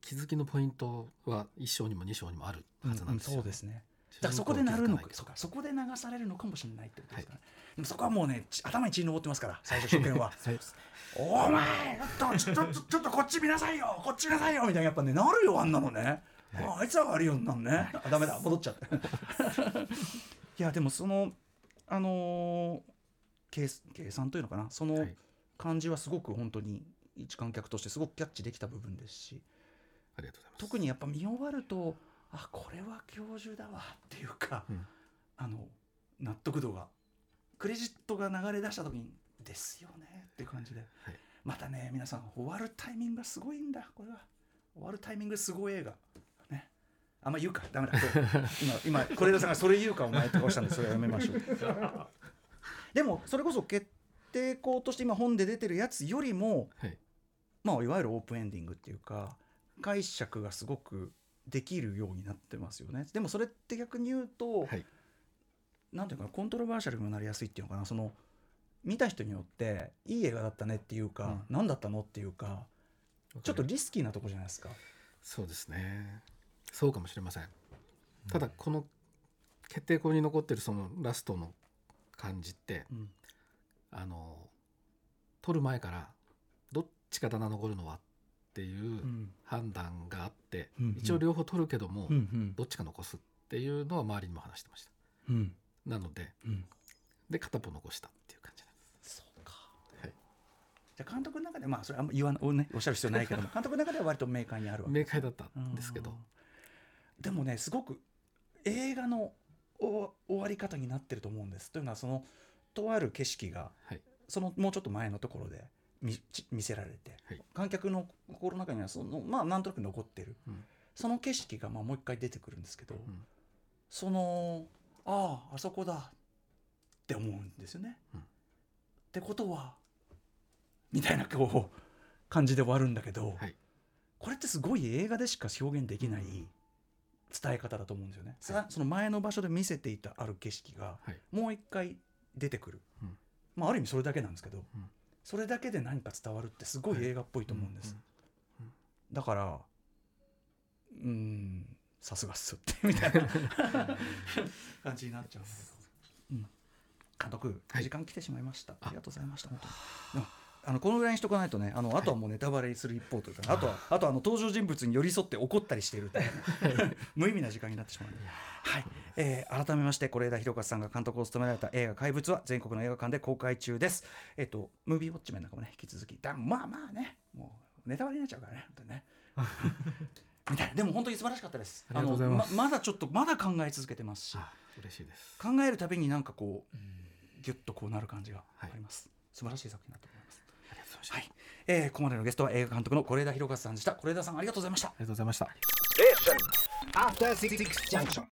気づきのポイントは一章にも二章にもあるはずなんですよ、うんそうですね。だそこでなるのかそかそこで流されるのかもしれないってことですかね。でもそこはもうねち頭に血登ってますから最初初見は。はいお前ちょっとちょっとちょっとこっち見なさいよこっち見なさいよみたいなやっぱねなるよあんなのね、ああいつらが悪いよなんね。あダメだ戻っちゃって。いやでもそのあのー計計算というのかな。そのはい。感じはすごく本当に一観客としてすごくキャッチできた部分ですしありがとうございます。特にやっぱ見終わるとあこれは教授だわっていうか、うん。あの納得度がクレジットが流れ出した時にですよねって感じで、はい。またね皆さん終わるタイミングがすごいんだ。これは。終わるタイミングすごい映画。ね。あんま言うか。ダメだ。これ今今是枝さんがそれ言うかお前って顔したんでそれはやめましょう。でもそれこそ決定校として今本で出てるやつよりもはいまあ、いわゆるオープンエンディングっていうか解釈がすごくできるようになってますよね。でもそれって逆に言うと、はい。なんていうかなコントロバーシャルにもなりやすいっていうのかな。その見た人によっていい映画だったねっていうか、うん。何だったのっていうかちょっとリスキーなとこじゃないですか。そうですね。そうかもしれません。ただこの決定校に残ってるそのラストの感じってうん。あの撮る前からどっちかだな残るのはっていううん。判断があって、うんうん。一応両方撮るけども、うんどっちか残すっていうのは周りにも話してました。うん。なのでうん。で片方残したっていう感じなんです。そうか。はい。じゃあ監督の中でまあそれあんま言わなお,、ね、おっしゃる必要ないけども 監督の中では割と明快にあるわけ明快だったんですけど、うん。でもねすごく映画のお終わり方になってると思うんです。というのはそのとある景色がはい。そのもうちょっと前のところで見せられて、はい。観客の心の中にはそのまあなんとなく残ってる、うん。その景色がまあもう一回出てくるんですけど、ん。そのあああそこだって思うんですよね。うん。ってことはみたいなこう感じで終わるんだけど、はい。これってすごい映画でしか表現できない伝え方だと思うんですよね。さその前の場所で見せていたある景色がはい。もう一回出てくる、うん。まあ、ある意味それだけなんですけど、うんそれだけで何か伝わるってすごい映画っぽいと思うんです、うんうんだからうーんさすがっすってみたいな。感じになっちゃうんだけど、うん、監督はい。時間来てしまいました、ありがとうございました本当にあのこのぐらいにしとかないとねあのあとはもうネタバレする一方というか、あとはあとはあの登場人物に寄り添って怒ったりしているという 無意味な時間になってしまうので、はい。えー改めまして是枝裕和さんが監督を務められた映画「怪物」は全国の映画館で公開中です。えっ、とムービーウォッチメンなんかもね引き続きだまあまあねもうネタバレになっちゃうからね本当にね。みたいな。でも本当に素晴らしかったです。ありがとうございます。あのままだちょっとまだ考え続けてますし。あ嬉しいです。考えるたびになんかこうギュッとこうなる感じがあります、素晴らしい作品だとました、はい、えー、ここまでのゲストは映画監督の是枝裕和さんでした是枝さんありがとうございましたありがとうございました Station. After Six Junction.